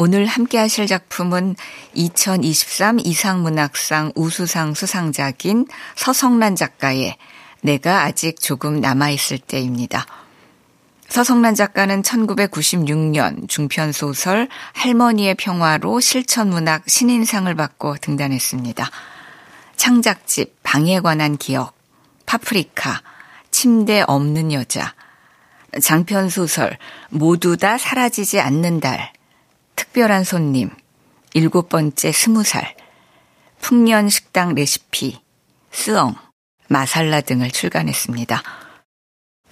오늘 함께 하실 작품은 2023 이상문학상 우수상 수상작인 서성란 작가의 내가 아직 조금 남아있을 때입니다. 서성란 작가는 1996년 중편소설 할머니의 평화로 실천문학 신인상을 받고 등단했습니다. 창작집 방에 관한 기억, 파프리카, 침대 없는 여자, 장편소설 모두 다 사라지지 않는 달, 특별한 손님, 일곱 번째 스무 살, 풍년 식당 레시피, 스엉, 마살라 등을 출간했습니다.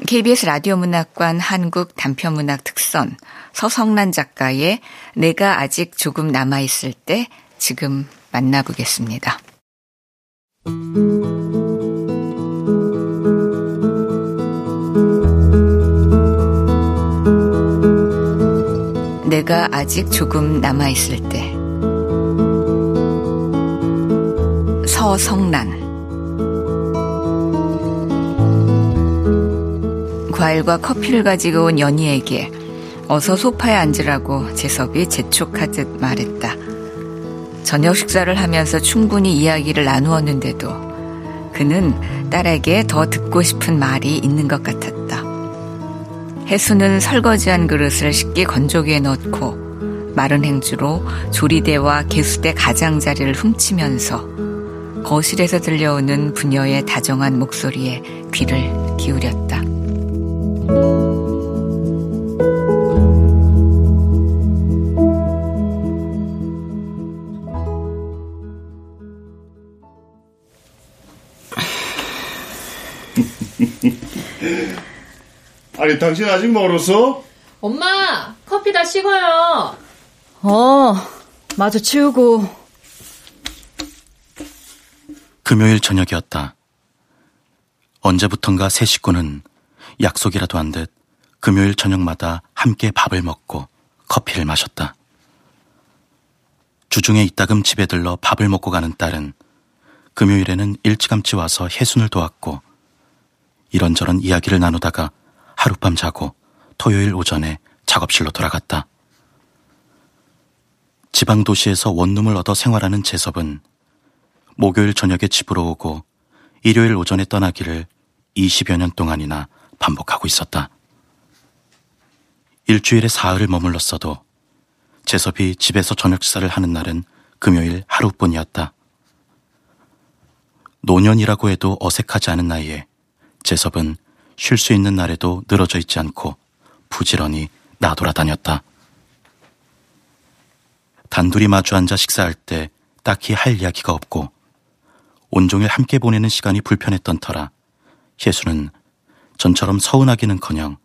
KBS 라디오 문학관 한국 단편문학 특선 서성란 작가의 내가 아직 조금 남아있을 때 지금 만나보겠습니다. 내가 아직 조금 남아있을 때. 서성란. 과일과 커피를 가지고 온 연희에게 어서 소파에 앉으라고 재섭이 재촉하듯 말했다. 저녁 식사를 하면서 충분히 이야기를 나누었는데도 그는 딸에게 더 듣고 싶은 말이 있는 것 같았다. 해수는 설거지한 그릇을 쉽게 건조기에 넣고 마른 행주로 조리대와 개수대 가장자리를 훔치면서 거실에서 들려오는 부녀의 다정한 목소리에 귀를 기울였다. 당신 아직 멀었어? 엄마 커피 다 식어요. 어 마저 치우고. 금요일 저녁이었다. 언제부턴가 세 식구는 약속이라도 한 듯 금요일 저녁마다 함께 밥을 먹고 커피를 마셨다. 주중에 이따금 집에 들러 밥을 먹고 가는 딸은 금요일에는 일찌감치 와서 해순을 도왔고 이런저런 이야기를 나누다가 하룻밤 자고 토요일 오전에 작업실로 돌아갔다. 지방 도시에서 원룸을 얻어 생활하는 재섭은 목요일 저녁에 집으로 오고 일요일 오전에 떠나기를 20여 년 동안이나 반복하고 있었다. 일주일에 사흘을 머물렀어도 재섭이 집에서 저녁 식사를 하는 날은 금요일 하루뿐이었다. 노년이라고 해도 어색하지 않은 나이에 재섭은 쉴 수 있는 날에도 늘어져 있지 않고 부지런히 나돌아다녔다. 단둘이 마주 앉아 식사할 때 딱히 할 이야기가 없고 온종일 함께 보내는 시간이 불편했던 터라 혜수는 전처럼 서운하기는커녕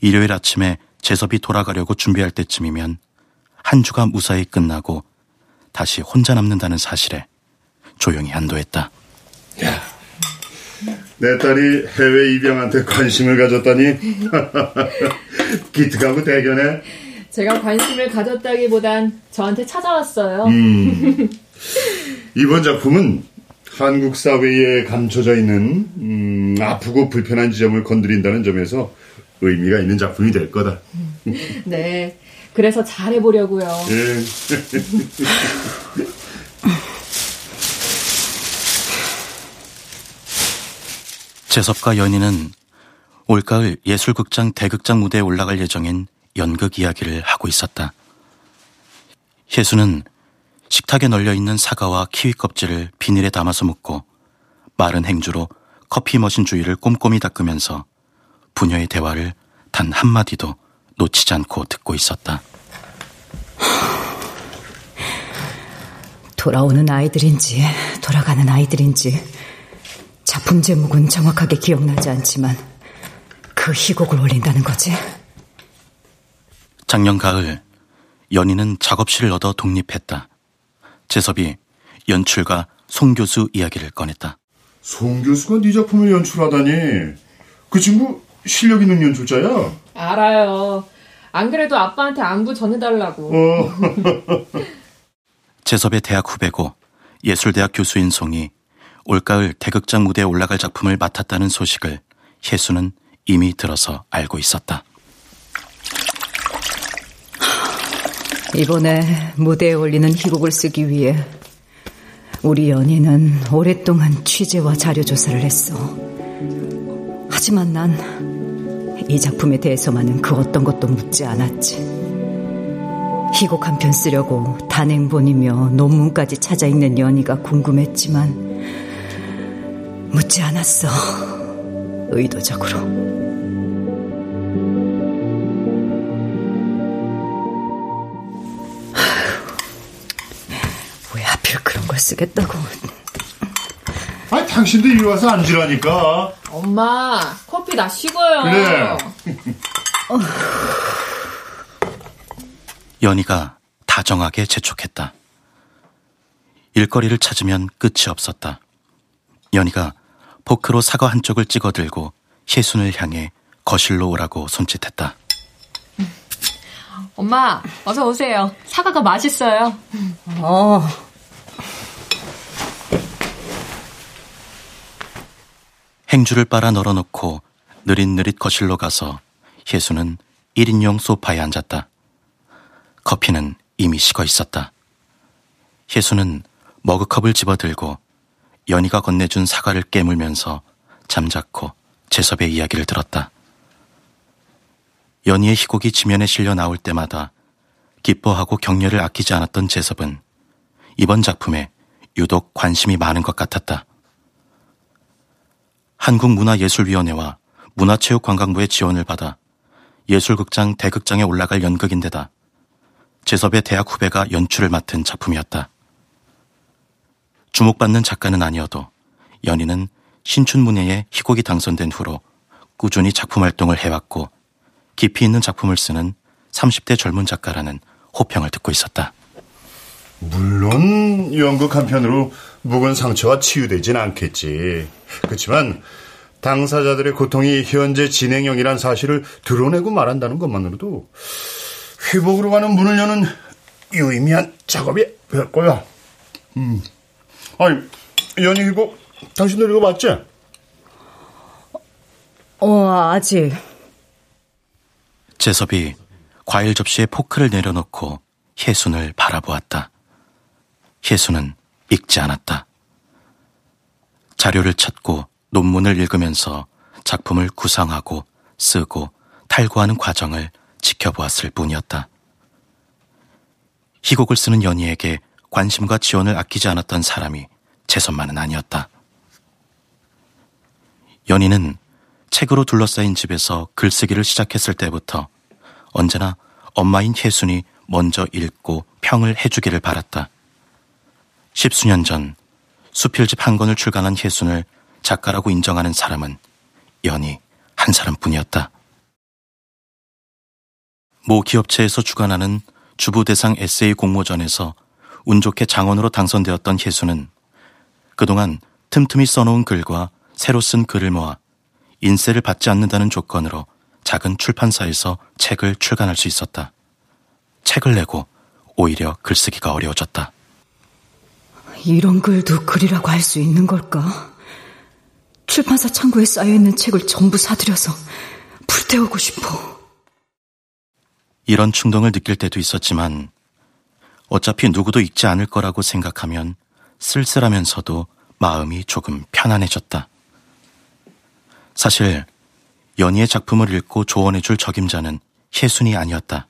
일요일 아침에 재섭이 돌아가려고 준비할 때쯤이면 한 주가 무사히 끝나고 다시 혼자 남는다는 사실에 조용히 안도했다. 야, 내 딸이 해외 입양한테 관심을 가졌다니 기특하고 대견해. 제가 관심을 가졌다기보단 저한테 찾아왔어요. 음, 이번 작품은 한국 사회에 감춰져 있는 음, 아프고 불편한 지점을 건드린다는 점에서 의미가 있는 작품이 될 거다. 네, 그래서 잘해보려고요. 예. 재섭과 연희는 올가을 예술극장 대극장 무대에 올라갈 예정인 연극 이야기를 하고 있었다. 혜수는 식탁에 널려 있는 사과와 키위 껍질을 비닐에 담아서 묶고 마른 행주로 커피 머신 주위를 꼼꼼히 닦으면서 부녀의 대화를 단 한마디도 놓치지 않고 듣고 있었다. 돌아오는 아이들인지 돌아가는 아이들인지 작품 제목은 정확하게 기억나지 않지만 그 희곡을 올린다는 거지. 작년 가을 연희는 작업실을 얻어 독립했다. 재섭이 연출가 송 교수 이야기를 꺼냈다. 송 교수가 네 작품을 연출하다니. 그 친구 실력 있는 연출자야. 알아요. 안 그래도 아빠한테 안부 전해달라고. 어. 재섭의 대학 후배고 예술대학 교수인 송이 올가을 대극장 무대에 올라갈 작품을 맡았다는 소식을 혜수는 이미 들어서 알고 있었다. 이번에 무대에 올리는 희곡을 쓰기 위해 우리 연희는 오랫동안 취재와 자료 조사를 했어. 하지만 난 이 작품에 대해서만은 그 어떤 것도 묻지 않았지. 희곡 한 편 쓰려고 단행본이며 논문까지 찾아 읽는 연희가 궁금했지만 묻지 않았어. 의도적으로. 왜 하필 그런 걸 쓰겠다고. 아, 당신도 이리 와서 앉으라니까. 엄마, 커피 다 식어요. 그래. 연희가 다정하게 재촉했다. 일거리를 찾으면 끝이 없었다. 연희가 포크로 사과 한쪽을 찍어들고 혜순을 향해 거실로 오라고 손짓했다. 엄마, 어서 오세요. 사과가 맛있어요. 어, 행주를 빨아 널어놓고 느릿느릿 거실로 가서 혜수는 1인용 소파에 앉았다. 커피는 이미 식어 있었다. 혜수는 머그컵을 집어들고 연희가 건네준 사과를 깨물면서 잠자코 재섭의 이야기를 들었다. 연희의 희곡이 지면에 실려 나올 때마다 기뻐하고 격려를 아끼지 않았던 재섭은 이번 작품에 유독 관심이 많은 것 같았다. 한국문화예술위원회와 문화체육관광부의 지원을 받아 예술극장 대극장에 올라갈 연극인데다 재섭의 대학 후배가 연출을 맡은 작품이었다. 주목받는 작가는 아니어도 연희는 신춘문예에 희곡이 당선된 후로 꾸준히 작품 활동을 해왔고 깊이 있는 작품을 쓰는 30대 젊은 작가라는 호평을 듣고 있었다. 물론 연극 한 편으로 묵은 상처가 치유되진 않겠지. 그렇지만 당사자들의 고통이 현재 진행형이란 사실을 드러내고 말한다는 것만으로도 회복으로 가는 문을 여는 유의미한 작업이 될 거야. 음. 아니, 연희 회복 당신도 읽어봤지? 어, 아직. 재섭이 과일 접시에 포크를 내려놓고 혜순을 바라보았다. 혜순은 읽지 않았다. 자료를 찾고 논문을 읽으면서 작품을 구상하고 쓰고 탈구하는 과정을 지켜보았을 뿐이었다. 희곡을 쓰는 연희에게 관심과 지원을 아끼지 않았던 사람이 재선만은 아니었다. 연희는 책으로 둘러싸인 집에서 글쓰기를 시작했을 때부터 언제나 엄마인 혜순이 먼저 읽고 평을 해주기를 바랐다. 십수년 전 수필집 한 권을 출간한 혜순을 작가라고 인정하는 사람은 연히 한 사람뿐이었다. 모 기업체에서 주관하는 주부 대상 에세이 공모전에서 운 좋게 장원으로 당선되었던 혜수는 그동안 틈틈이 써놓은 글과 새로 쓴 글을 모아 인세를 받지 않는다는 조건으로 작은 출판사에서 책을 출간할 수 있었다. 책을 내고 오히려 글쓰기가 어려워졌다. 이런 글도 글이라고 할 수 있는 걸까? 출판사 창고에 쌓여있는 책을 전부 사들여서 불태우고 싶어. 이런 충동을 느낄 때도 있었지만 어차피 누구도 읽지 않을 거라고 생각하면 쓸쓸하면서도 마음이 조금 편안해졌다. 사실 연희의 작품을 읽고 조언해줄 적임자는 혜순이 아니었다.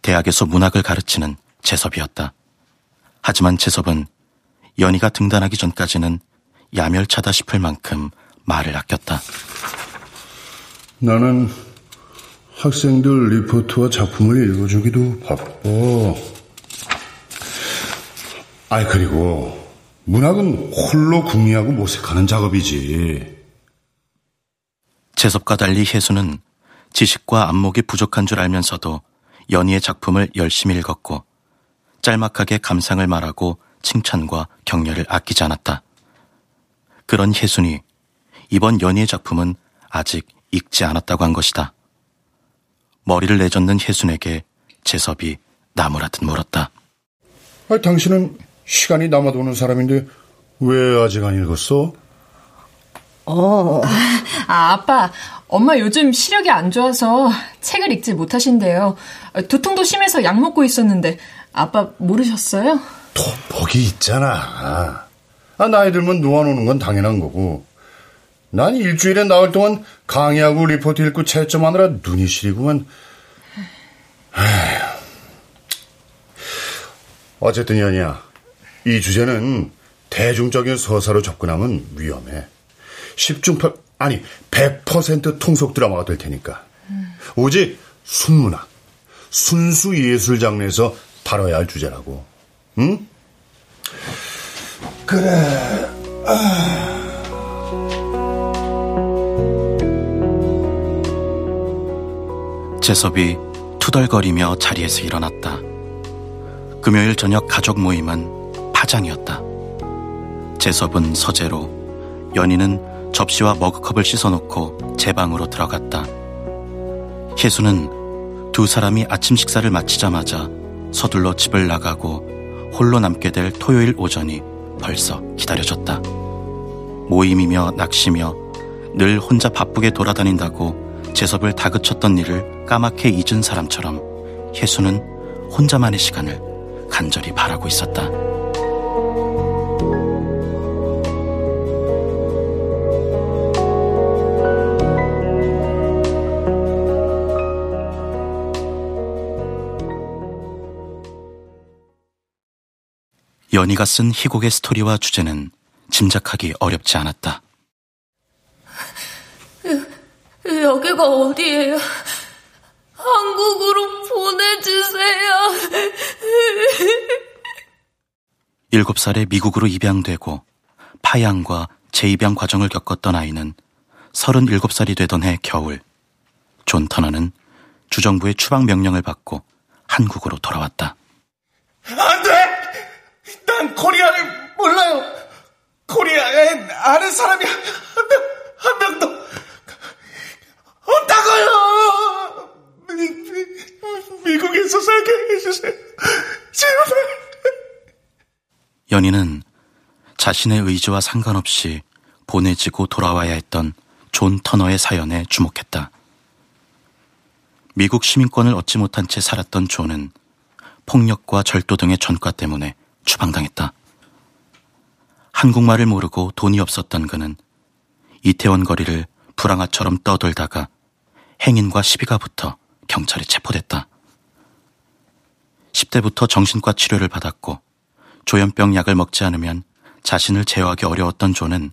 대학에서 문학을 가르치는 재섭이었다. 하지만 재섭은 연희가 등단하기 전까지는 야멸차다 싶을 만큼 말을 아꼈다. 나는 학생들 리포트와 작품을 읽어주기도 바쁘고. 아이, 그리고 문학은 홀로 궁리하고 모색하는 작업이지. 재섭과 달리 혜수는 지식과 안목이 부족한 줄 알면서도 연희의 작품을 열심히 읽었고 짤막하게 감상을 말하고 칭찬과 격려를 아끼지 않았다. 그런 혜순이 이번 연희의 작품은 아직 읽지 않았다고 한 것이다. 머리를 내젓는 혜순에게 재섭이 나무라듯 물었다. 아, 당신은 시간이 남아도 오는 사람인데 왜 아직 안 읽었어? 어. 아, 아빠. 엄마 요즘 시력이 안 좋아서 책을 읽지 못하신대요. 두통도 심해서 약 먹고 있었는데 아빠 모르셨어요? 돋보기 있잖아. 아, 나이 들면 놓아놓는 건 당연한 거고. 난 일주일에 나흘 동안 강의하고 리포트 읽고 채점하느라 눈이 시리구만. 어쨌든 연이야. 이 주제는 대중적인 서사로 접근하면 위험해. 10중 8, 아니 100% 통속 드라마가 될 테니까. 오직 순문학, 순수 예술 장르에서 다뤄야 할 주제라고. 응? 그래. 아. 재섭이 투덜거리며 자리에서 일어났다. 금요일 저녁 가족 모임은 파장이었다. 재섭은 서재로, 연희는 접시와 머그컵을 씻어놓고 제 방으로 들어갔다. 혜수는 두 사람이 아침 식사를 마치자마자 서둘러 집을 나가고 홀로 남게 될 토요일 오전이 벌써 기다려졌다. 모임이며 낚시며 늘 혼자 바쁘게 돌아다닌다고 재섭을 다그쳤던 일을 까맣게 잊은 사람처럼 혜수는 혼자만의 시간을 간절히 바라고 있었다. 연희가 쓴 희곡의 스토리와 주제는 짐작하기 어렵지 않았다. 여기가 어디예요? 한국으로 보내주세요. 일곱 살에 미국으로 입양되고 파양과 재입양 과정을 겪었던 아이는 37살이 되던 해 겨울 존 터너는 주정부의 추방 명령을 받고 한국으로 돌아왔다. 안 돼! 난 코리아를 몰라요. 코리아에 아는 사람이 한 명, 한 명도 없다고요! 미, 미, 미국에서 살게 해주세요. 제발. 연희는 자신의 의지와 상관없이 보내지고 돌아와야 했던 존 터너의 사연에 주목했다. 미국 시민권을 얻지 못한 채 살았던 존은 폭력과 절도 등의 전과 때문에 추방당했다. 한국말을 모르고 돈이 없었던 그는 이태원 거리를 불황아처럼 떠돌다가 행인과 시비가 붙어 경찰에 체포됐다. 10대부터 정신과 치료를 받았고 조현병 약을 먹지 않으면 자신을 제어하기 어려웠던 존은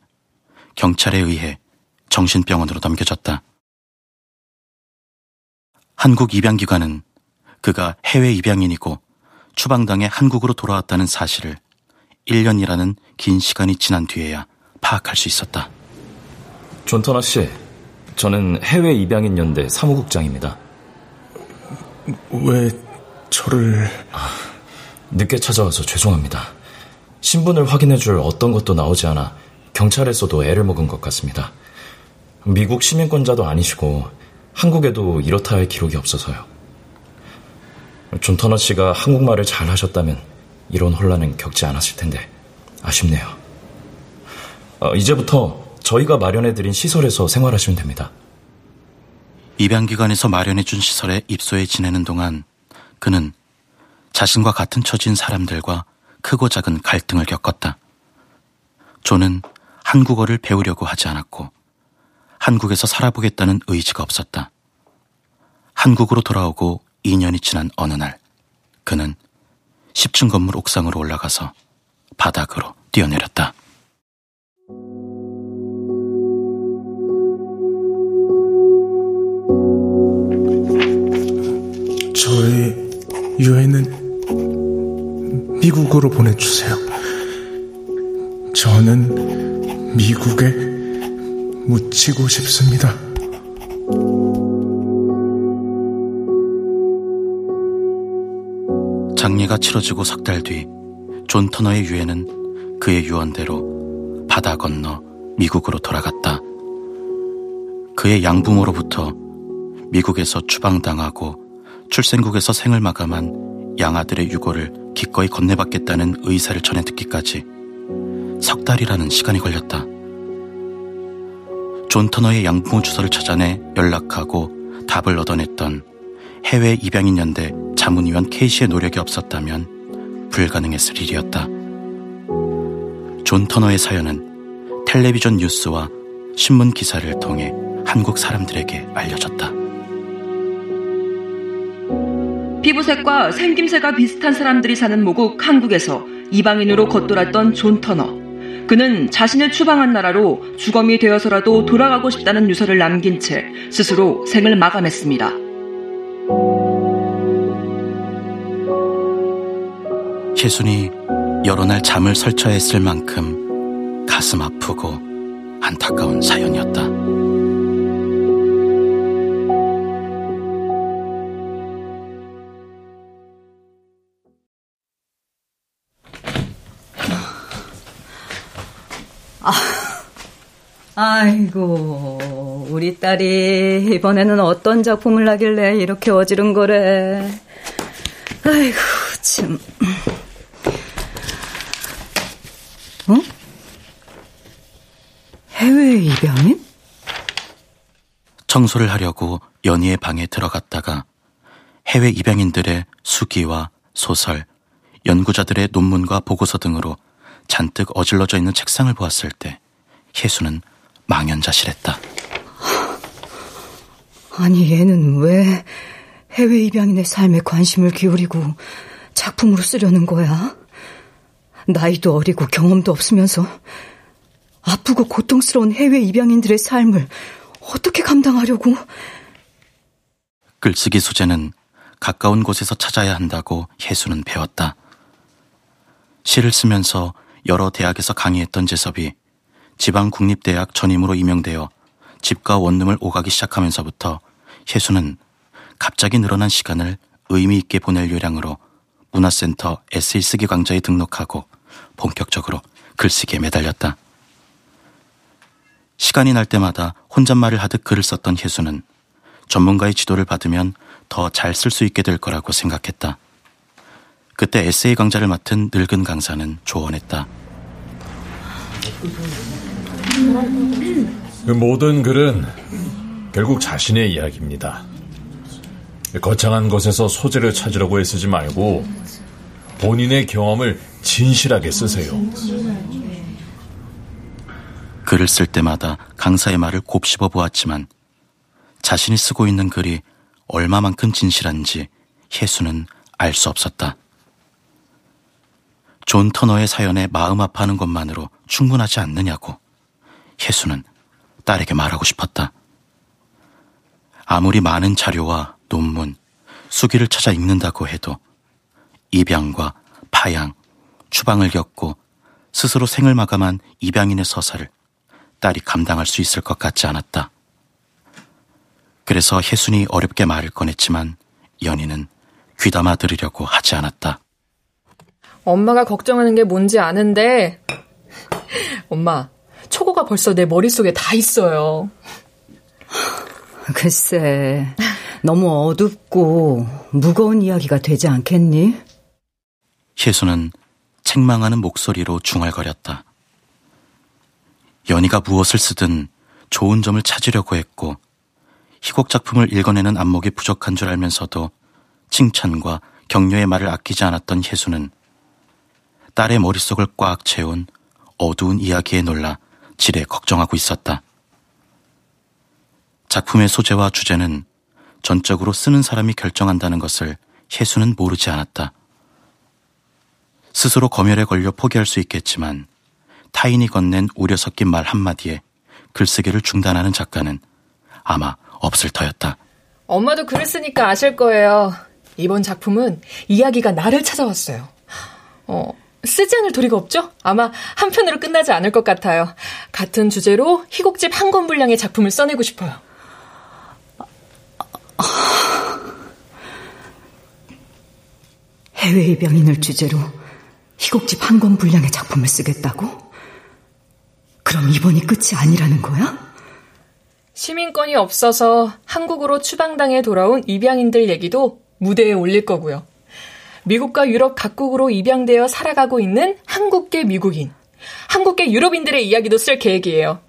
경찰에 의해 정신병원으로 넘겨졌다. 한국 입양기관은 그가 해외 입양인이고 추방당해 한국으로 돌아왔다는 사실을 1년이라는 긴 시간이 지난 뒤에야 파악할 수 있었다. 존터너 씨, 저는 해외 입양인 연대 사무국장입니다. 왜 저를... 아, 늦게 찾아와서 죄송합니다. 신분을 확인해줄 어떤 것도 나오지 않아 경찰에서도 애를 먹은 것 같습니다. 미국 시민권자도 아니시고 한국에도 이렇다 할 기록이 없어서요. 존 터너 씨가 한국말을 잘 하셨다면 이런 혼란은 겪지 않았을 텐데 아쉽네요. 어, 이제부터 저희가 마련해드린 시설에서 생활하시면 됩니다. 입양 기관에서 마련해준 시설에 입소해 지내는 동안 그는 자신과 같은 처지인 사람들과 크고 작은 갈등을 겪었다. 존은 한국어를 배우려고 하지 않았고 한국에서 살아보겠다는 의지가 없었다. 한국으로 돌아오고 2년이 지난 어느 날 그는 10층 건물 옥상으로 올라가서 바닥으로 뛰어내렸다. 저의 유해는 미국으로 보내주세요. 저는 미국에 묻히고 싶습니다. 장례가 치러지고 석 달 뒤 존 터너의 유해는 그의 유언대로 바다 건너 미국으로 돌아갔다. 그의 양부모로부터 미국에서 추방당하고 출생국에서 생을 마감한 양아들의 유고를 기꺼이 건네받겠다는 의사를 전해 듣기까지 석 달이라는 시간이 걸렸다. 존 터너의 양부모 주소를 찾아내 연락하고 답을 얻어냈던 해외 입양인 연대 자문위원 케이시의 노력이 없었다면 불가능했을 일이었다. 존 터너의 사연은 텔레비전 뉴스와 신문 기사를 통해 한국 사람들에게 알려졌다. 피부색과 생김새가 비슷한 사람들이 사는 모국 한국에서 이방인으로 겉돌았던 존 터너. 그는 자신을 추방한 나라로 주검이 되어서라도 돌아가고 싶다는 유서를 남긴 채 스스로 생을 마감했습니다. 혜순이 여러 날 잠을 설쳐야 했을 만큼 가슴 아프고 안타까운 사연이었다. 아이고, 우리 딸이 이번에는 어떤 작품을 하길래 이렇게 어지른 거래. 아이고, 참. 어? 해외 입양인? 청소를 하려고 연희의 방에 들어갔다가 해외 입양인들의 수기와 소설, 연구자들의 논문과 보고서 등으로 잔뜩 어질러져 있는 책상을 보았을 때 혜수는 망연자실했다. 아니 얘는 왜 해외 입양인의 삶에 관심을 기울이고 작품으로 쓰려는 거야? 나이도 어리고 경험도 없으면서 아프고 고통스러운 해외 입양인들의 삶을 어떻게 감당하려고? 글쓰기 소재는 가까운 곳에서 찾아야 한다고 혜수는 배웠다. 시를 쓰면서 여러 대학에서 강의했던 재섭이 지방국립대학 전임으로 임명되어 집과 원룸을 오가기 시작하면서부터 혜수는 갑자기 늘어난 시간을 의미 있게 보낼 요량으로 문화센터 에세이 쓰기 강좌에 등록하고 본격적으로 글쓰기에 매달렸다. 시간이 날 때마다 혼잣말을 하듯 글을 썼던 혜수는 전문가의 지도를 받으면 더 잘 쓸 수 있게 될 거라고 생각했다. 그때 에세이 강좌를 맡은 늙은 강사는 조언했다. 그 모든 글은 결국 자신의 이야기입니다. 거창한 것에서 소재를 찾으려고 애쓰지 말고 본인의 경험을 진실하게 쓰세요. 글을 쓸 때마다 강사의 말을 곱씹어 보았지만 자신이 쓰고 있는 글이 얼마만큼 진실한지 혜수는 알 수 없었다. 존 터너의 사연에 마음 아파하는 것만으로 충분하지 않느냐고 혜수는 딸에게 말하고 싶었다. 아무리 많은 자료와 논문, 수기를 찾아 읽는다고 해도 입양과 파양, 추방을 겪고 스스로 생을 마감한 입양인의 서사를 딸이 감당할 수 있을 것 같지 않았다. 그래서 혜순이 어렵게 말을 꺼냈지만 연희는 귀담아 들으려고 하지 않았다. 엄마가 걱정하는 게 뭔지 아는데 엄마 초고가 벌써 내 머릿속에 다 있어요. 글쎄 너무 어둡고 무거운 이야기가 되지 않겠니? 혜수는 책망하는 목소리로 중얼거렸다. 연희가 무엇을 쓰든 좋은 점을 찾으려고 했고 희곡 작품을 읽어내는 안목이 부족한 줄 알면서도 칭찬과 격려의 말을 아끼지 않았던 혜수는 딸의 머릿속을 꽉 채운 어두운 이야기에 놀라 지레 걱정하고 있었다. 작품의 소재와 주제는 전적으로 쓰는 사람이 결정한다는 것을 혜수는 모르지 않았다. 스스로 검열에 걸려 포기할 수 있겠지만 타인이 건넨 우려 섞인 말 한마디에 글쓰기를 중단하는 작가는 아마 없을 터였다. 엄마도 글을 쓰니까 아실 거예요. 이번 작품은 이야기가 나를 찾아왔어요. 어, 쓰지 않을 도리가 없죠? 아마 한 편으로 끝나지 않을 것 같아요. 같은 주제로 희곡집 한 권 분량의 작품을 써내고 싶어요. 해외 입양인을 주제로 희곡집 한 권 분량의 작품을 쓰겠다고? 그럼 이번이 끝이 아니라는 거야? 시민권이 없어서 한국으로 추방당해 돌아온 입양인들 얘기도 무대에 올릴 거고요. 미국과 유럽 각국으로 입양되어 살아가고 있는 한국계 미국인, 한국계 유럽인들의 이야기도 쓸 계획이에요.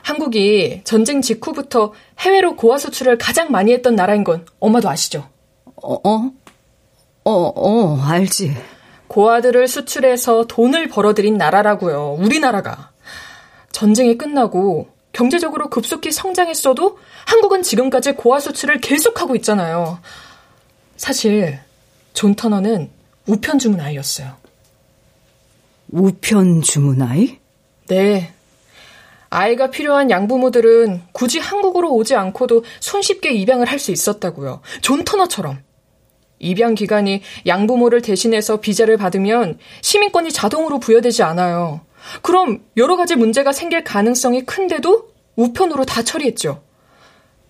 한국이 전쟁 직후부터 해외로 고아 수출을 가장 많이 했던 나라인 건 엄마도 아시죠? 어, 어, 어, 어 알지. 고아들을 수출해서 돈을 벌어들인 나라라고요. 우리나라가. 전쟁이 끝나고 경제적으로 급속히 성장했어도 한국은 지금까지 고아 수출을 계속하고 있잖아요. 사실 존 터너는 우편 주문 아이였어요. 우편 주문 아이? 네. 아이가 필요한 양부모들은 굳이 한국으로 오지 않고도 손쉽게 입양을 할 수 있었다고요. 존 터너처럼. 입양 기관이 양부모를 대신해서 비자를 받으면 시민권이 자동으로 부여되지 않아요. 그럼 여러 가지 문제가 생길 가능성이 큰데도 우편으로 다 처리했죠.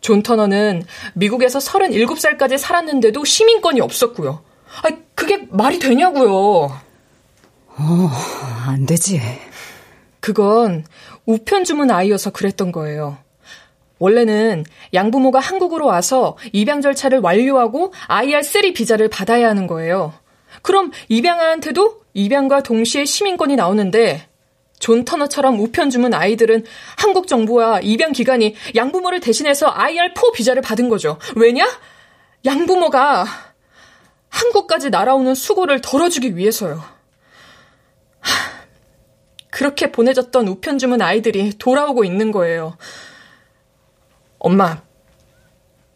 존 터너는 미국에서 37살까지 살았는데도 시민권이 없었고요. 아, 그게 말이 되냐고요. 어, 안 되지. 그건 우편 주문 아이여서 그랬던 거예요. 원래는 양부모가 한국으로 와서 입양 절차를 완료하고 IR3 비자를 받아야 하는 거예요. 그럼 입양아한테도 입양과 동시에 시민권이 나오는데 존 터너처럼 우편 주문 아이들은 한국 정부와 입양 기관이 양부모를 대신해서 IR4 비자를 받은 거죠. 왜냐? 양부모가 한국까지 날아오는 수고를 덜어주기 위해서요. 그렇게 보내졌던 우편 주문 아이들이 돌아오고 있는 거예요. 엄마,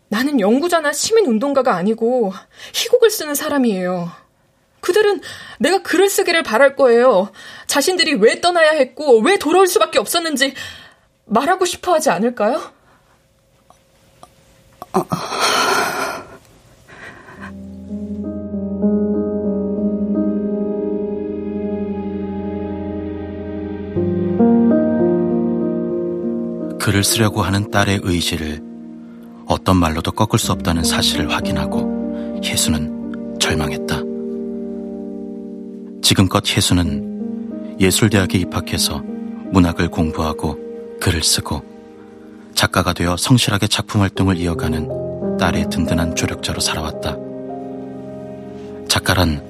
나는 연구자나 시민운동가가 아니고 희곡을 쓰는 사람이에요. 그들은 내가 글을 쓰기를 바랄 거예요. 자신들이 왜 떠나야 했고 왜 돌아올 수밖에 없었는지 말하고 싶어 하지 않을까요? 글을 쓰려고 하는 딸의 의지를 어떤 말로도 꺾을 수 없다는 사실을 확인하고 혜수는 절망했다. 지금껏 혜수는 예술대학에 입학해서 문학을 공부하고 글을 쓰고 작가가 되어 성실하게 작품 활동을 이어가는 딸의 든든한 조력자로 살아왔다. 작가란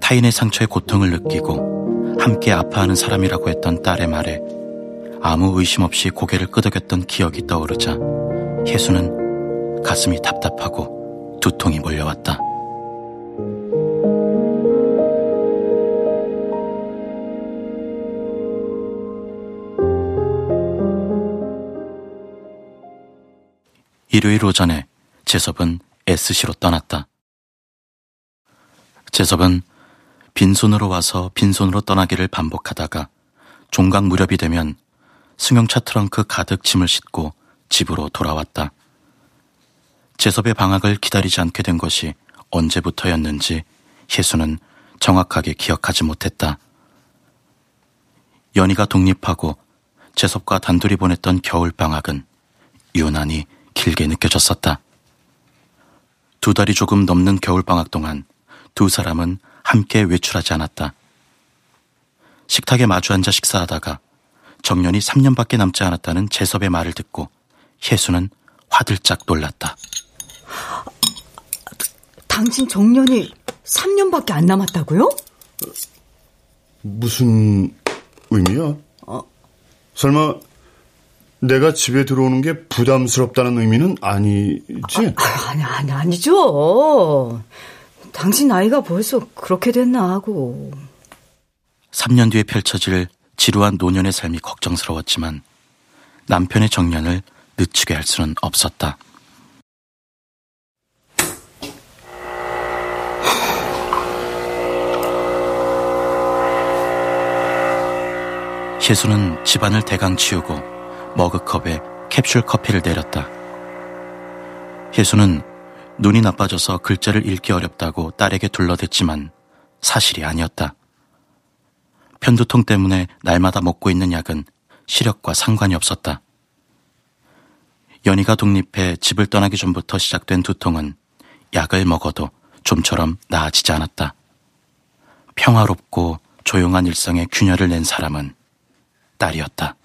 타인의 상처에 고통을 느끼고 함께 아파하는 사람이라고 했던 딸의 말에 아무 의심 없이 고개를 끄덕였던 기억이 떠오르자 혜수는 가슴이 답답하고 두통이 몰려왔다. 일요일 오전에 재섭은 SC로 떠났다. 재섭은 빈손으로 와서 빈손으로 떠나기를 반복하다가 종각 무렵이 되면 승용차 트렁크 가득 짐을 싣고 집으로 돌아왔다. 재섭의 방학을 기다리지 않게 된 것이 언제부터였는지 혜수는 정확하게 기억하지 못했다. 연희가 독립하고 재섭과 단둘이 보냈던 겨울 방학은 유난히 길게 느껴졌었다. 두 달이 조금 넘는 겨울 방학 동안 두 사람은 함께 외출하지 않았다. 식탁에 마주 앉아 식사하다가 정년이 3년밖에 남지 않았다는 재섭의 말을 듣고 혜수는 화들짝 놀랐다. 당신 정년이 3년밖에 안 남았다고요? 무슨 의미야? 어. 설마 내가 집에 들어오는 게 부담스럽다는 의미는 아니지? 아, 아니, 아니, 아니죠. 당신 나이가 벌써 그렇게 됐나 하고. 3년 뒤에 펼쳐질 지루한 노년의 삶이 걱정스러웠지만 남편의 정년을 늦추게 할 수는 없었다. 혜수는 집안을 대강 치우고 머그컵에 캡슐 커피를 내렸다. 혜수는 눈이 나빠져서 글자를 읽기 어렵다고 딸에게 둘러댔지만 사실이 아니었다. 편두통 때문에 날마다 먹고 있는 약은 시력과 상관이 없었다. 연희가 독립해 집을 떠나기 전부터 시작된 두통은 약을 먹어도 좀처럼 나아지지 않았다. 평화롭고 조용한 일상에 균열을 낸 사람은 딸이었다.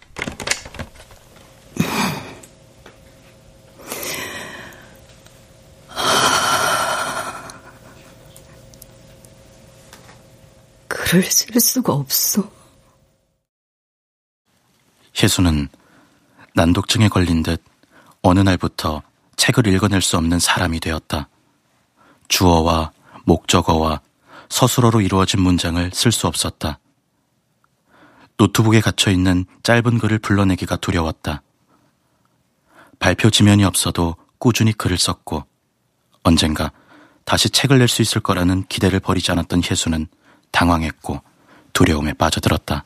글을 쓸 수가 없어. 혜수는 난독증에 걸린 듯 어느 날부터 책을 읽어낼 수 없는 사람이 되었다. 주어와 목적어와 서술어로 이루어진 문장을 쓸 수 없었다. 노트북에 갇혀 있는 짧은 글을 불러내기가 두려웠다. 발표 지면이 없어도 꾸준히 글을 썼고 언젠가 다시 책을 낼 수 있을 거라는 기대를 버리지 않았던 혜수는 당황했고 두려움에 빠져들었다.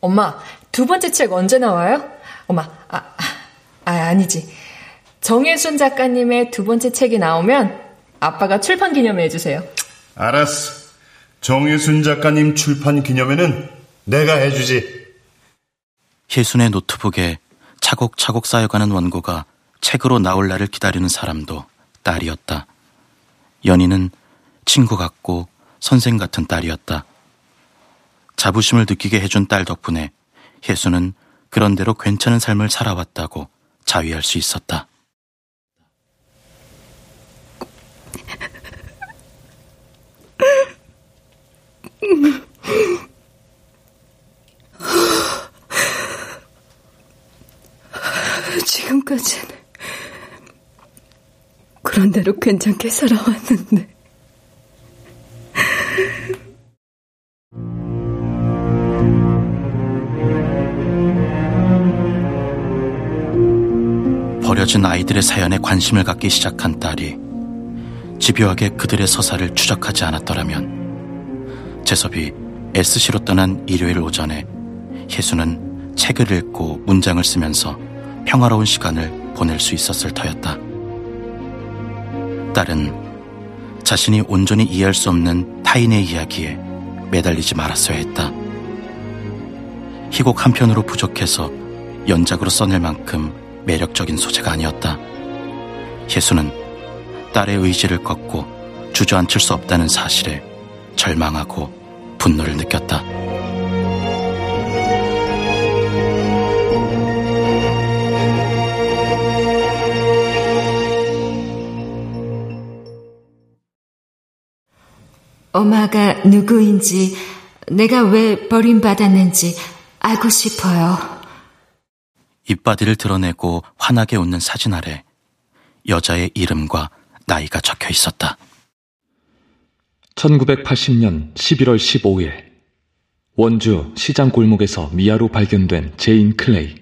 엄마, 두 번째 책 언제 나와요? 엄마, 아, 아 아니지. 정혜순 작가님의 두 번째 책이 나오면 아빠가 출판 기념회 해주세요. 알았어. 정혜순 작가님 출판 기념회는 내가 해주지. 혜순의 노트북에 차곡차곡 쌓여가는 원고가 책으로 나올 날을 기다리는 사람도 딸이었다. 연희는 친구 같고 선생 같은 딸이었다. 자부심을 느끼게 해준 딸 덕분에 혜수는 그런대로 괜찮은 삶을 살아왔다고 자위할 수 있었다. 지금까지는 그런 대로 괜찮게 살아왔는데. 버려진 아이들의 사연에 관심을 갖기 시작한 딸이 집요하게 그들의 서사를 추적하지 않았더라면 재섭이 SC로 떠난 일요일 오전에 혜수는 책을 읽고 문장을 쓰면서 평화로운 시간을 보낼 수 있었을 터였다. 딸은 자신이 온전히 이해할 수 없는 타인의 이야기에 매달리지 말았어야 했다. 희곡 한편으로 부족해서 연작으로 써낼 만큼 매력적인 소재가 아니었다. 혜수는 딸의 의지를 꺾고 주저앉힐 수 없다는 사실에 절망하고 분노를 느꼈다. 엄마가 누구인지, 내가 왜 버림받았는지 알고 싶어요. 입바디를 드러내고 환하게 웃는 사진 아래 여자의 이름과 나이가 적혀 있었다. 1980년 11월 15일 원주 시장 골목에서 미아로 발견된 제인 클레이.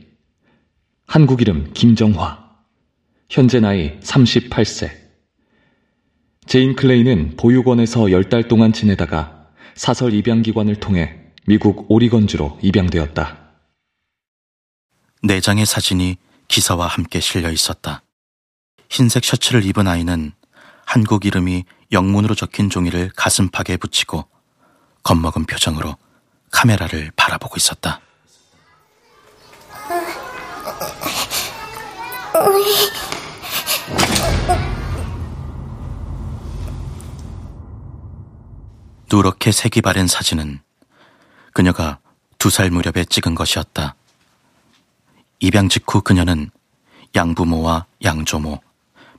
한국 이름 김정화. 현재 나이 38세. 제인 클레이는 보육원에서 10달 동안 지내다가 사설 입양기관을 통해 미국 오리건주로 입양되었다. 네 장의 사진이 기사와 함께 실려 있었다. 흰색 셔츠를 입은 아이는 한국 이름이 영문으로 적힌 종이를 가슴팍에 붙이고 겁먹은 표정으로 카메라를 바라보고 있었다. 누렇게 색이 바랜 사진은 그녀가 두 살 무렵에 찍은 것이었다. 입양 직후 그녀는 양부모와 양조모,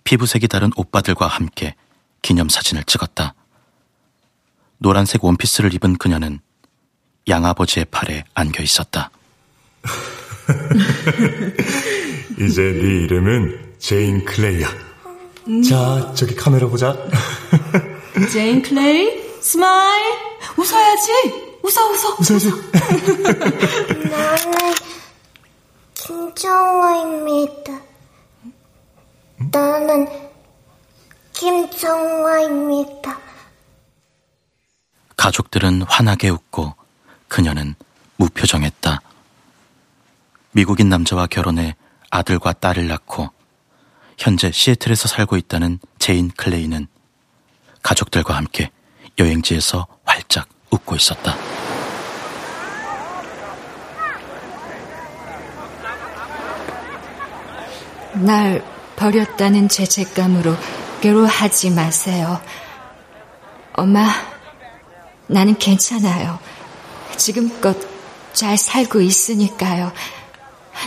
피부색이 다른 오빠들과 함께 기념사진을 찍었다. 노란색 원피스를 입은 그녀는 양아버지의 팔에 안겨 있었다. 이제 네 이름은 제인 클레이야. 음. 자, 저기 카메라 보자. 제인 클레이, smile. 웃어야지. 웃어, 웃어. 웃어야지. 김정화입니다. 나는 김정화입니다. 가족들은 환하게 웃고 그녀는 무표정했다. 미국인 남자와 결혼해 아들과 딸을 낳고 현재 시애틀에서 살고 있다는 제인 클레이는 가족들과 함께 여행지에서 활짝 웃고 있었다. 날 버렸다는 죄책감으로 괴로워하지 마세요. 엄마, 나는 괜찮아요. 지금껏 잘 살고 있으니까요.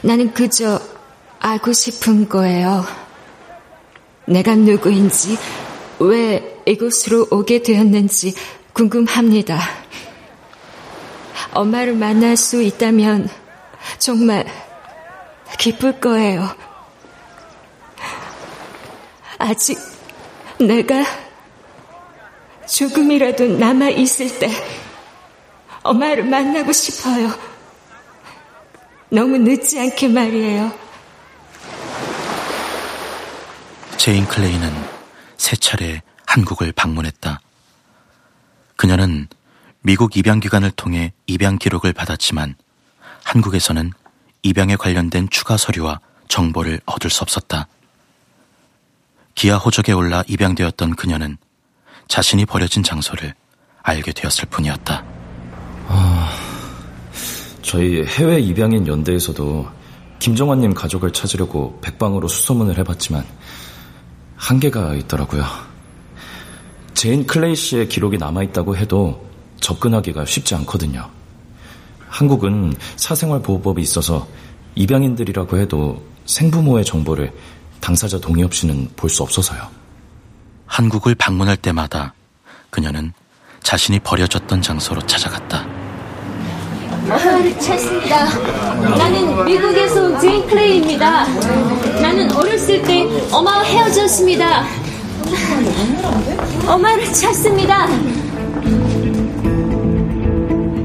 나는 그저 알고 싶은 거예요. 내가 누구인지, 왜 이곳으로 오게 되었는지 궁금합니다. 엄마를 만날 수 있다면 정말 기쁠 거예요. 아직 내가 조금이라도 남아 있을 때 엄마를 만나고 싶어요. 너무 늦지 않게 말이에요. 제인 클레이는 세 차례 한국을 방문했다. 그녀는 미국 입양기관을 통해 입양 기록을 받았지만 한국에서는 입양에 관련된 추가 서류와 정보를 얻을 수 없었다. 기아 호적에 올라 입양되었던 그녀는 자신이 버려진 장소를 알게 되었을 뿐이었다. 아, 저희 해외 입양인 연대에서도 김정화님 가족을 찾으려고 백방으로 수소문을 해봤지만 한계가 있더라고요. 제인 클레이 씨의 기록이 남아있다고 해도 접근하기가 쉽지 않거든요. 한국은 사생활 보호법이 있어서 입양인들이라고 해도 생부모의 정보를 당사자 동의 없이는 볼 수 없어서요. 한국을 방문할 때마다 그녀는 자신이 버려졌던 장소로 찾아갔다. 엄마를 찾습니다. 나는 미국에서 온 제인 클레이입니다. 나는 어렸을 때 엄마와 헤어졌습니다. 엄마를 찾습니다.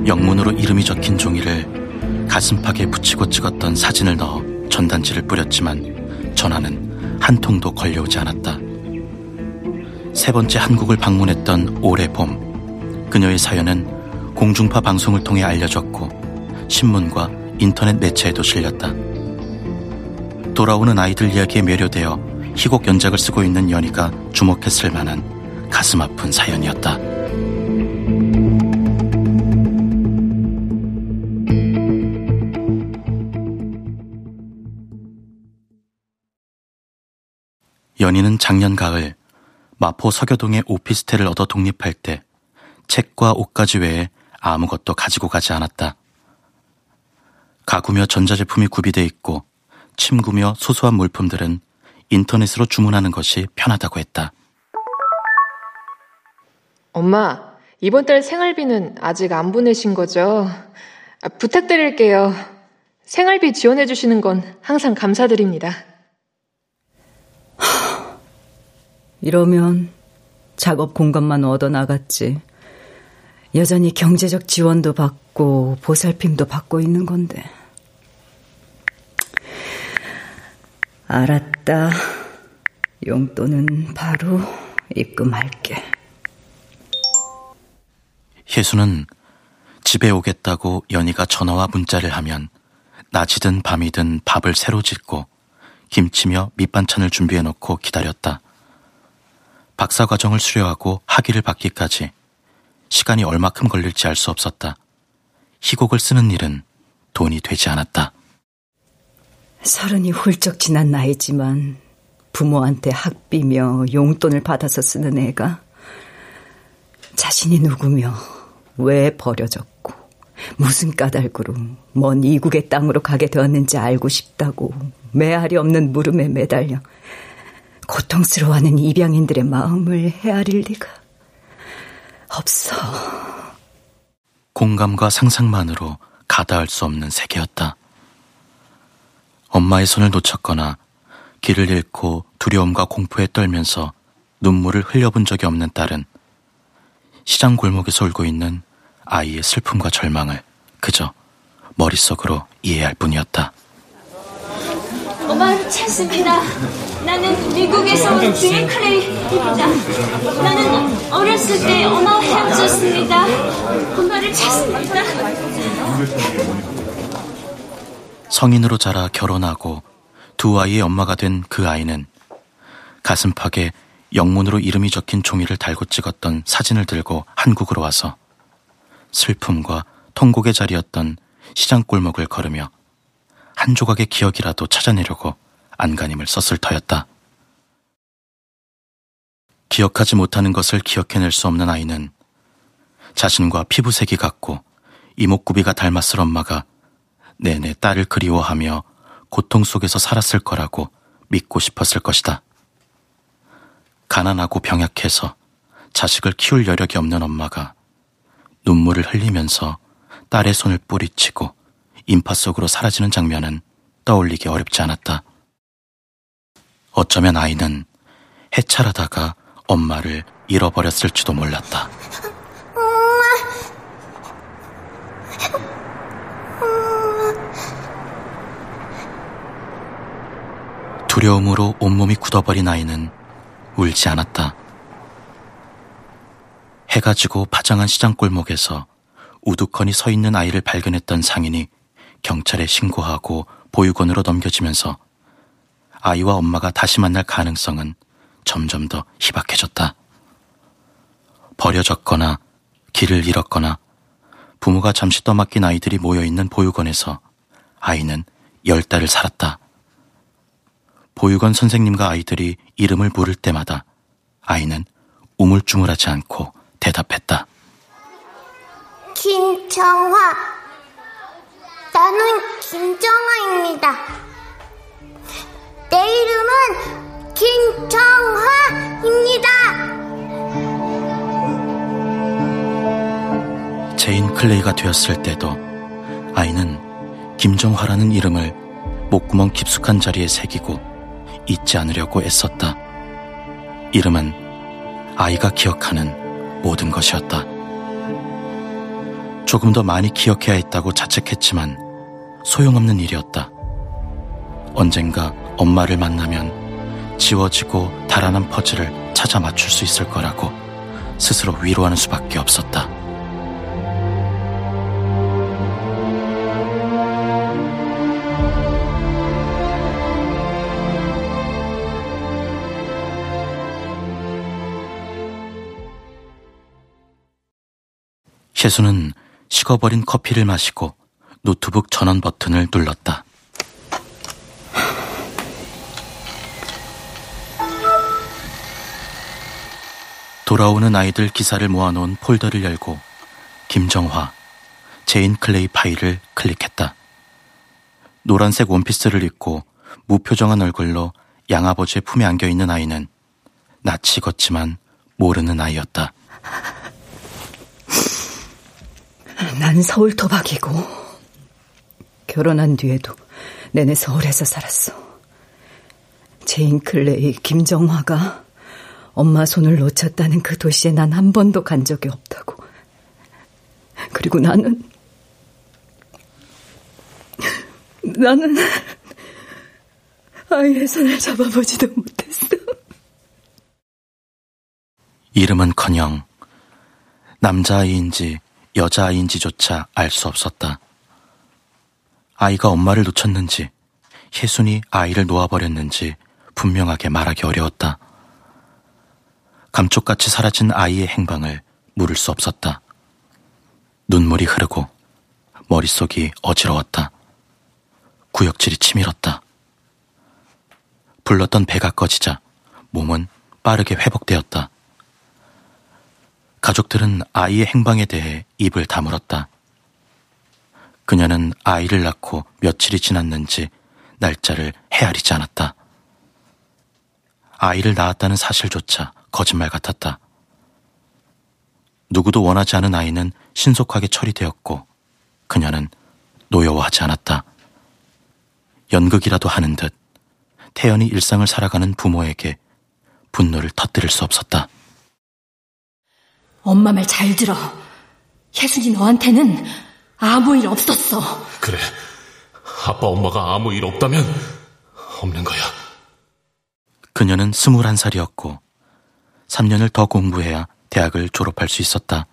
영문으로 이름이 적힌 종이를 가슴팍에 붙이고 찍었던 사진을 넣어 전단지를 뿌렸지만 전화는 한 통도 걸려오지 않았다. 세 번째 한국을 방문했던 올해 봄, 그녀의 사연은 공중파 방송을 통해 알려졌고 신문과 인터넷 매체에도 실렸다. 돌아오는 아이들 이야기에 매료되어 희곡 연작을 쓰고 있는 연희가 주목했을 만한 가슴 아픈 사연이었다. 연희는 작년 가을 마포 서교동의 오피스텔을 얻어 독립할 때 책과 옷가지 외에 아무것도 가지고 가지 않았다. 가구며 전자제품이 구비돼 있고 침구며 소소한 물품들은 인터넷으로 주문하는 것이 편하다고 했다. 엄마, 이번 달 생활비는 아직 안 보내신 거죠? 아, 부탁드릴게요. 생활비 지원해 주시는 건 항상 감사드립니다. 이러면 작업 공간만 얻어 나갔지. 여전히 경제적 지원도 받고 보살핌도 받고 있는 건데. 알았다. 용돈은 바로 입금할게. 혜수는 집에 오겠다고 연희가 전화와 문자를 하면 낮이든 밤이든 밥을 새로 짓고 김치며 밑반찬을 준비해 놓고 기다렸다. 박사 과정을 수료하고 학위를 받기까지 시간이 얼마큼 걸릴지 알 수 없었다. 희곡을 쓰는 일은 돈이 되지 않았다. 서른이 훌쩍 지난 나이지만 부모한테 학비며 용돈을 받아서 쓰는 애가 자신이 누구며 왜 버려졌고 무슨 까닭으로 먼 이국의 땅으로 가게 되었는지 알고 싶다고 메아리 없는 물음에 매달려 고통스러워하는 입양인들의 마음을 헤아릴 리가 없어. 공감과 상상만으로 가다할 수 없는 세계였다. 엄마의 손을 놓쳤거나 길을 잃고 두려움과 공포에 떨면서 눈물을 흘려본 적이 없는 딸은 시장 골목에서 울고 있는 아이의 슬픔과 절망을 그저 머릿속으로 이해할 뿐이었다. 엄마를 찾습니다. 나는 미국에서 온 제인 클레이입니다. 나는 어렸을 때 엄마와 헤어졌습니다. 엄마를 찾습니다. 성인으로 자라 결혼하고 두 아이의 엄마가 된 그 아이는 가슴팍에 영문으로 이름이 적힌 종이를 달고 찍었던 사진을 들고 한국으로 와서 슬픔과 통곡의 자리였던 시장 골목을 걸으며 한 조각의 기억이라도 찾아내려고 안간힘을 썼을 터였다. 기억하지 못하는 것을 기억해낼 수 없는 아이는 자신과 피부색이 같고 이목구비가 닮았을 엄마가 내내 딸을 그리워하며 고통 속에서 살았을 거라고 믿고 싶었을 것이다. 가난하고 병약해서 자식을 키울 여력이 없는 엄마가 눈물을 흘리면서 딸의 손을 뿌리치고 인파 속으로 사라지는 장면은 떠올리기 어렵지 않았다. 어쩌면 아이는 해찰하다가 엄마를 잃어버렸을지도 몰랐다. 두려움으로 온몸이 굳어버린 아이는 울지 않았다. 해가 지고 파장한 시장 골목에서 우두커니 서 있는 아이를 발견했던 상인이 경찰에 신고하고 보육원으로 넘겨지면서 아이와 엄마가 다시 만날 가능성은 점점 더 희박해졌다. 버려졌거나 길을 잃었거나 부모가 잠시 떠맡긴 아이들이 모여있는 보육원에서 아이는 열 달을 살았다. 보육원 선생님과 아이들이 이름을 물을 때마다 아이는 우물쭈물하지 않고 대답했다. 김정화. 나는 김정화입니다. 내 이름은 김정화입니다. 제인 클레이가 되었을 때도 아이는 김정화라는 이름을 목구멍 깊숙한 자리에 새기고 잊지 않으려고 애썼다. 이름은 아이가 기억하는 모든 것이었다. 조금 더 많이 기억해야 했다고 자책했지만 소용없는 일이었다. 언젠가 엄마를 만나면 지워지고 달아난 퍼즐을 찾아 맞출 수 있을 거라고 스스로 위로하는 수밖에 없었다. 혜수는 식어버린 커피를 마시고 노트북 전원 버튼을 눌렀다. 돌아오는 아이들 기사를 모아놓은 폴더를 열고 김정화, 제인 클레이 파일을 클릭했다. 노란색 원피스를 입고 무표정한 얼굴로 양아버지의 품에 안겨 있는 아이는 낯이 익지만 모르는 아이였다. 난 서울 토박이고 결혼한 뒤에도 내내 서울에서 살았어. 제인 클레이, 김정화가 엄마 손을 놓쳤다는 그 도시에 난 한 번도 간 적이 없다고. 그리고 나는 나는 아이의 손을 잡아보지도 못했어. 이름은 커녕 남자아이인지 여자아이인지조차 알 수 없었다. 아이가 엄마를 놓쳤는지 혜순이 아이를 놓아버렸는지 분명하게 말하기 어려웠다. 감쪽같이 사라진 아이의 행방을 물을 수 없었다. 눈물이 흐르고 머릿속이 어지러웠다. 구역질이 치밀었다. 불렀던 배가 꺼지자 몸은 빠르게 회복되었다. 가족들은 아이의 행방에 대해 입을 다물었다. 그녀는 아이를 낳고 며칠이 지났는지 날짜를 헤아리지 않았다. 아이를 낳았다는 사실조차 거짓말 같았다. 누구도 원하지 않은 아이는 신속하게 처리되었고 그녀는 노여워하지 않았다. 연극이라도 하는 듯 태연히 일상을 살아가는 부모에게 분노를 터뜨릴 수 없었다. 엄마 말 잘 들어. 혜순이 너한테는 아무 일 없었어. 그래. 아빠 엄마가 아무 일 없다면 없는 거야. 그녀는 스물한 살이었고 3년을 더 공부해야 대학을 졸업할 수 있었다.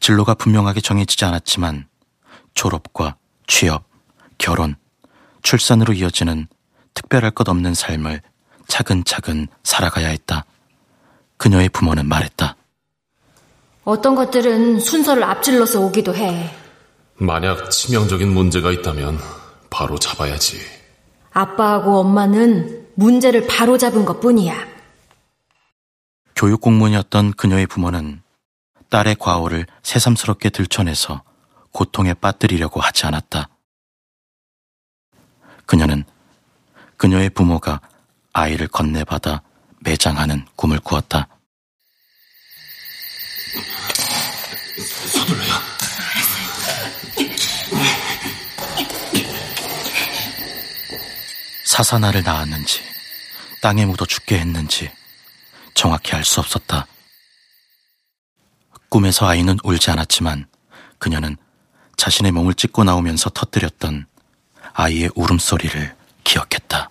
진로가 분명하게 정해지지 않았지만 졸업과 취업, 결혼, 출산으로 이어지는 특별할 것 없는 삶을 차근차근 살아가야 했다. 그녀의 부모는 말했다. 어떤 것들은 순서를 앞질러서 오기도 해. 만약 치명적인 문제가 있다면 바로 잡아야지. 아빠하고 엄마는 문제를 바로 잡은 것 뿐이야. 교육 공무원이었던 그녀의 부모는 딸의 과오를 새삼스럽게 들춰내서 고통에 빠뜨리려고 하지 않았다. 그녀는 그녀의 부모가 아이를 건네받아 매장하는 꿈을 꾸었다. 서둘러요. 사사나를 낳았는지 땅에 묻어 죽게 했는지 정확히 알 수 없었다. 꿈에서 아이는 울지 않았지만 그녀는 자신의 몸을 찢고 나오면서 터뜨렸던 아이의 울음소리를 기억했다.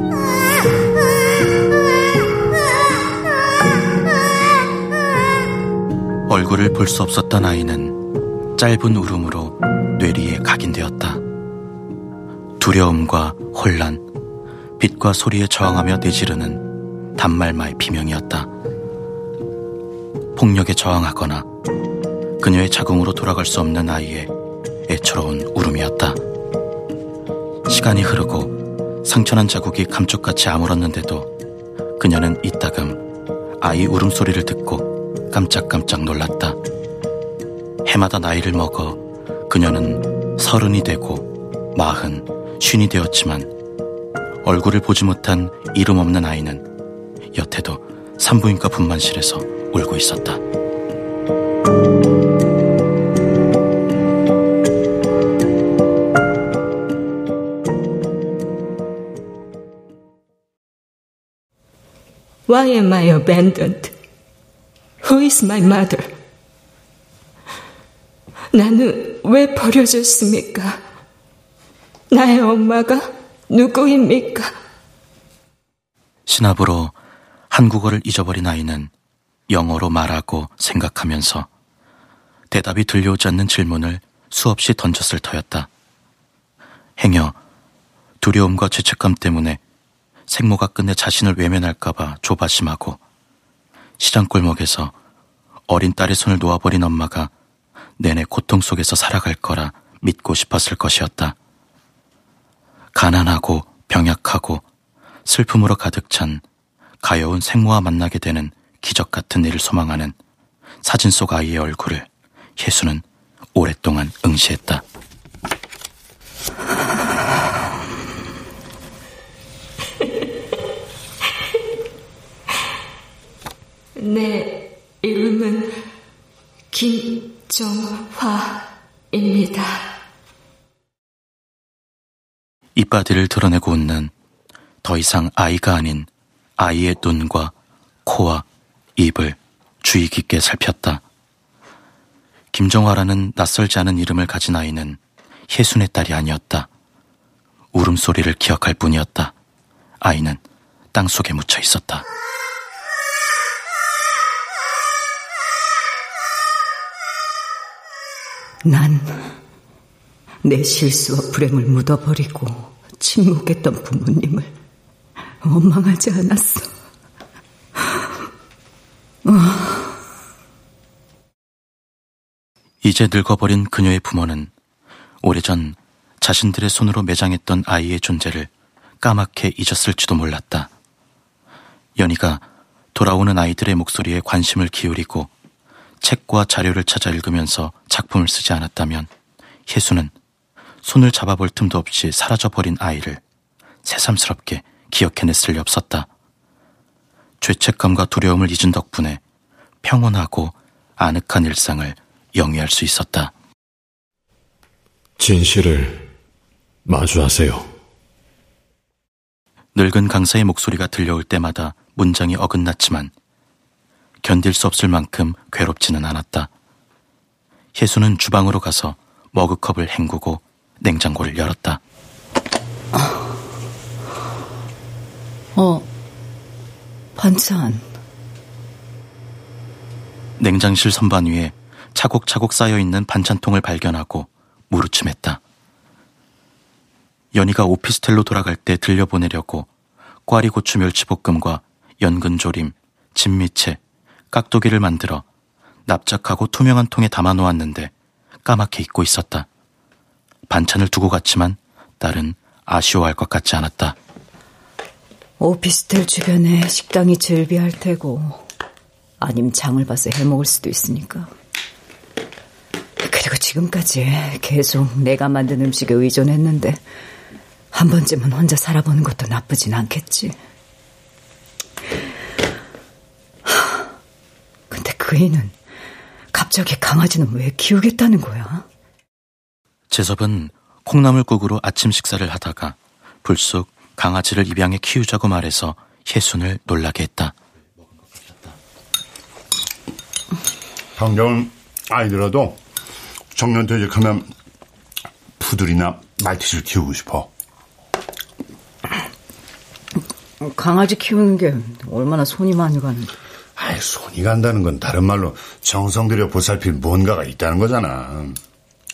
얼굴을 볼 수 없었던 아이는 짧은 울음으로 뇌리에 각인되었다. 두려움과 혼란, 빛과 소리에 저항하며 내지르는 단말마의 비명이었다. 폭력에 저항하거나 그녀의 자궁으로 돌아갈 수 없는 아이의 애처로운 울음이었다. 시간이 흐르고 상처난 자국이 감쪽같이 아물었는데도 그녀는 이따금 아이 울음소리를 듣고 깜짝깜짝 놀랐다. 해마다 나이를 먹어 그녀는 서른이 되고 마흔, 쉰이 되었지만 얼굴을 보지 못한 이름 없는 아이는 여태도 산부인과 분만실에서 울고 있었다. Why am I abandoned? Who is my mother? 나는 왜 버려졌습니까? 나의 엄마가 누구입니까? 신압으로 한국어를 잊어버린 아이는 영어로 말하고 생각하면서 대답이 들려오지 않는 질문을 수없이 던졌을 터였다. 행여 두려움과 죄책감 때문에 생모가 끝내 자신을 외면할까봐 조바심하고 시장 골목에서 어린 딸의 손을 놓아버린 엄마가 내내 고통 속에서 살아갈 거라 믿고 싶었을 것이었다. 가난하고 병약하고 슬픔으로 가득 찬 가여운 생모와 만나게 되는 기적 같은 일을 소망하는 사진 속 아이의 얼굴을 예수는 오랫동안 응시했다. 내 이름은 김정화입니다. 이빠디를 드러내고 웃는 더 이상 아이가 아닌 아이의 눈과 코와 입을 주의 깊게 살폈다. 김정화라는 낯설지 않은 이름을 가진 아이는 혜순의 딸이 아니었다. 울음소리를 기억할 뿐이었다. 아이는 땅 속에 묻혀 있었다. 난 내 실수와 불행을 묻어버리고 침묵했던 부모님을 원망하지 않았어. 어. 이제 늙어버린 그녀의 부모는 오래전 자신들의 손으로 매장했던 아이의 존재를 까맣게 잊었을지도 몰랐다. 연희가 돌아오는 아이들의 목소리에 관심을 기울이고 책과 자료를 찾아 읽으면서 작품을 쓰지 않았다면 혜수는 손을 잡아볼 틈도 없이 사라져버린 아이를 새삼스럽게 기억해냈을 리 없었다. 죄책감과 두려움을 잊은 덕분에 평온하고 아늑한 일상을 영위할 수 있었다. 진실을 마주하세요. 늙은 강사의 목소리가 들려올 때마다 문장이 어긋났지만 견딜 수 없을 만큼 괴롭지는 않았다. 혜수는 주방으로 가서 머그컵을 헹구고 냉장고를 열었다. 어, 반찬. 냉장실 선반 위에 차곡차곡 쌓여있는 반찬통을 발견하고 무르침했다. 연희가 오피스텔로 돌아갈 때 들려보내려고 꽈리고추 멸치볶음과 연근조림, 진미채, 깍두기를 만들어 납작하고 투명한 통에 담아 놓았는데 까맣게 잊고 있었다. 반찬을 두고 갔지만 딸은 아쉬워할 것 같지 않았다. 오피스텔 주변에 식당이 즐비할 테고 아님 장을 봐서 해먹을 수도 있으니까. 그리고 지금까지 계속 내가 만든 음식에 의존했는데 한 번쯤은 혼자 살아보는 것도 나쁘진 않겠지. 근데 그 애는 갑자기 강아지는 왜 키우겠다는 거야? 재섭은 콩나물국으로 아침 식사를 하다가 불쑥 강아지를 입양해 키우자고 말해서 혜순을 놀라게 했다. 당장은 아니더라도 정년 퇴직하면 푸들이나 말티즈를 키우고 싶어. 강아지 키우는 게 얼마나 손이 많이 가는 아이, 손이 간다는 건 다른 말로 정성 들여 보살필 뭔가가 있다는 거잖아.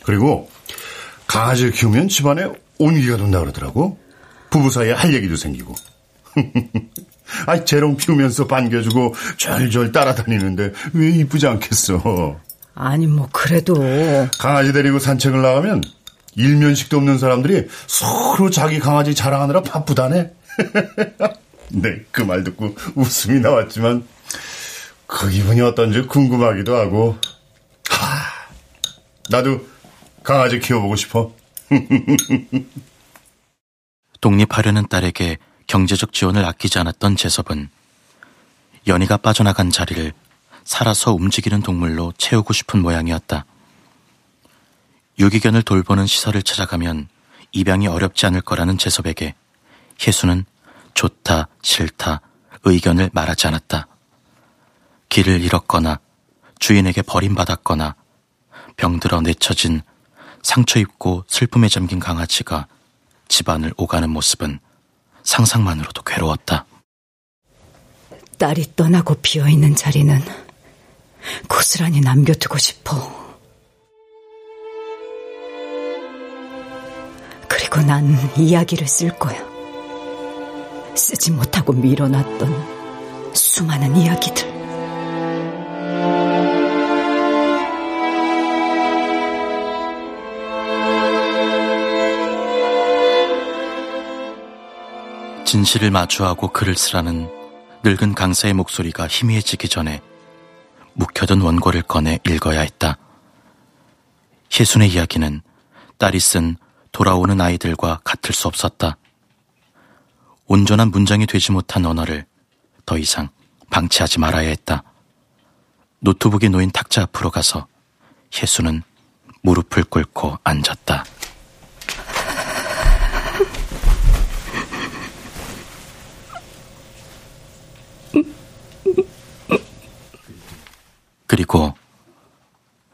그리고 강아지를 키우면 집안에 온기가 돈다 그러더라고. 부부 사이에 할 얘기도 생기고. 아이, 재롱 피우면서 반겨주고 절절 따라다니는데 왜 이쁘지 않겠어? 아니, 뭐, 그래도. 강아지 데리고 산책을 나가면 일면식도 없는 사람들이 서로 자기 강아지 자랑하느라 바쁘다네. 네, 그 말 듣고 웃음이 나왔지만 그 기분이 어떤지 궁금하기도 하고. 하, 나도 강아지 키워보고 싶어. 독립하려는 딸에게 경제적 지원을 아끼지 않았던 재섭은 연희가 빠져나간 자리를 살아서 움직이는 동물로 채우고 싶은 모양이었다. 유기견을 돌보는 시설을 찾아가면 입양이 어렵지 않을 거라는 재섭에게 혜수는 좋다, 싫다, 의견을 말하지 않았다. 길을 잃었거나 주인에게 버림받았거나 병들어 내쳐진 상처 입고 슬픔에 잠긴 강아지가 집안을 오가는 모습은 상상만으로도 괴로웠다. 딸이 떠나고 비어있는 자리는 고스란히 남겨두고 싶어. 그리고 난 이야기를 쓸 거야. 쓰지 못하고 밀어놨던 수많은 이야기들. 진실을 마주하고 글을 쓰라는 늙은 강사의 목소리가 희미해지기 전에 묵혀둔 원고를 꺼내 읽어야 했다. 희순의 이야기는 딸이 쓴 돌아오는 아이들과 같을 수 없었다. 온전한 문장이 되지 못한 언어를 더 이상 방치하지 말아야 했다. 노트북이 놓인 탁자 앞으로 가서 혜수는 무릎을 꿇고 앉았다. 그리고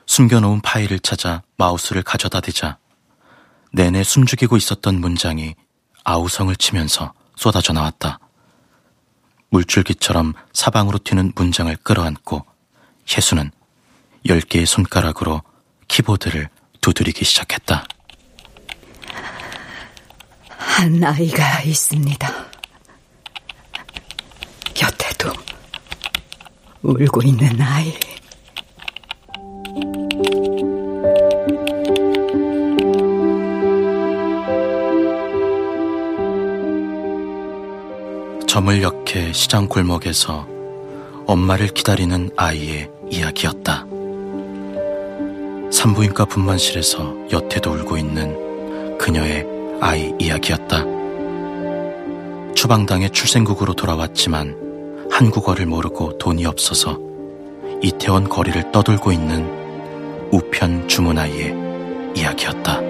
숨겨놓은 파일을 찾아 마우스를 가져다 대자 내내 숨죽이고 있었던 문장이 아우성을 치면서 쏟아져 나왔다. 물줄기처럼 사방으로 튀는 문장을 끌어안고 혜수는 열 개의 손가락으로 키보드를 두드리기 시작했다. 한 아이가 있습니다. 곁에도 울고 있는 아이. 점을 역해 시장 골목에서 엄마를 기다리는 아이의 이야기였다. 산부인과 분만실에서 여태도 울고 있는 그녀의 아이 이야기였다. 추방당해 출생국으로 돌아왔지만 한국어를 모르고 돈이 없어서 이태원 거리를 떠돌고 있는 우편 주문아이의 이야기였다.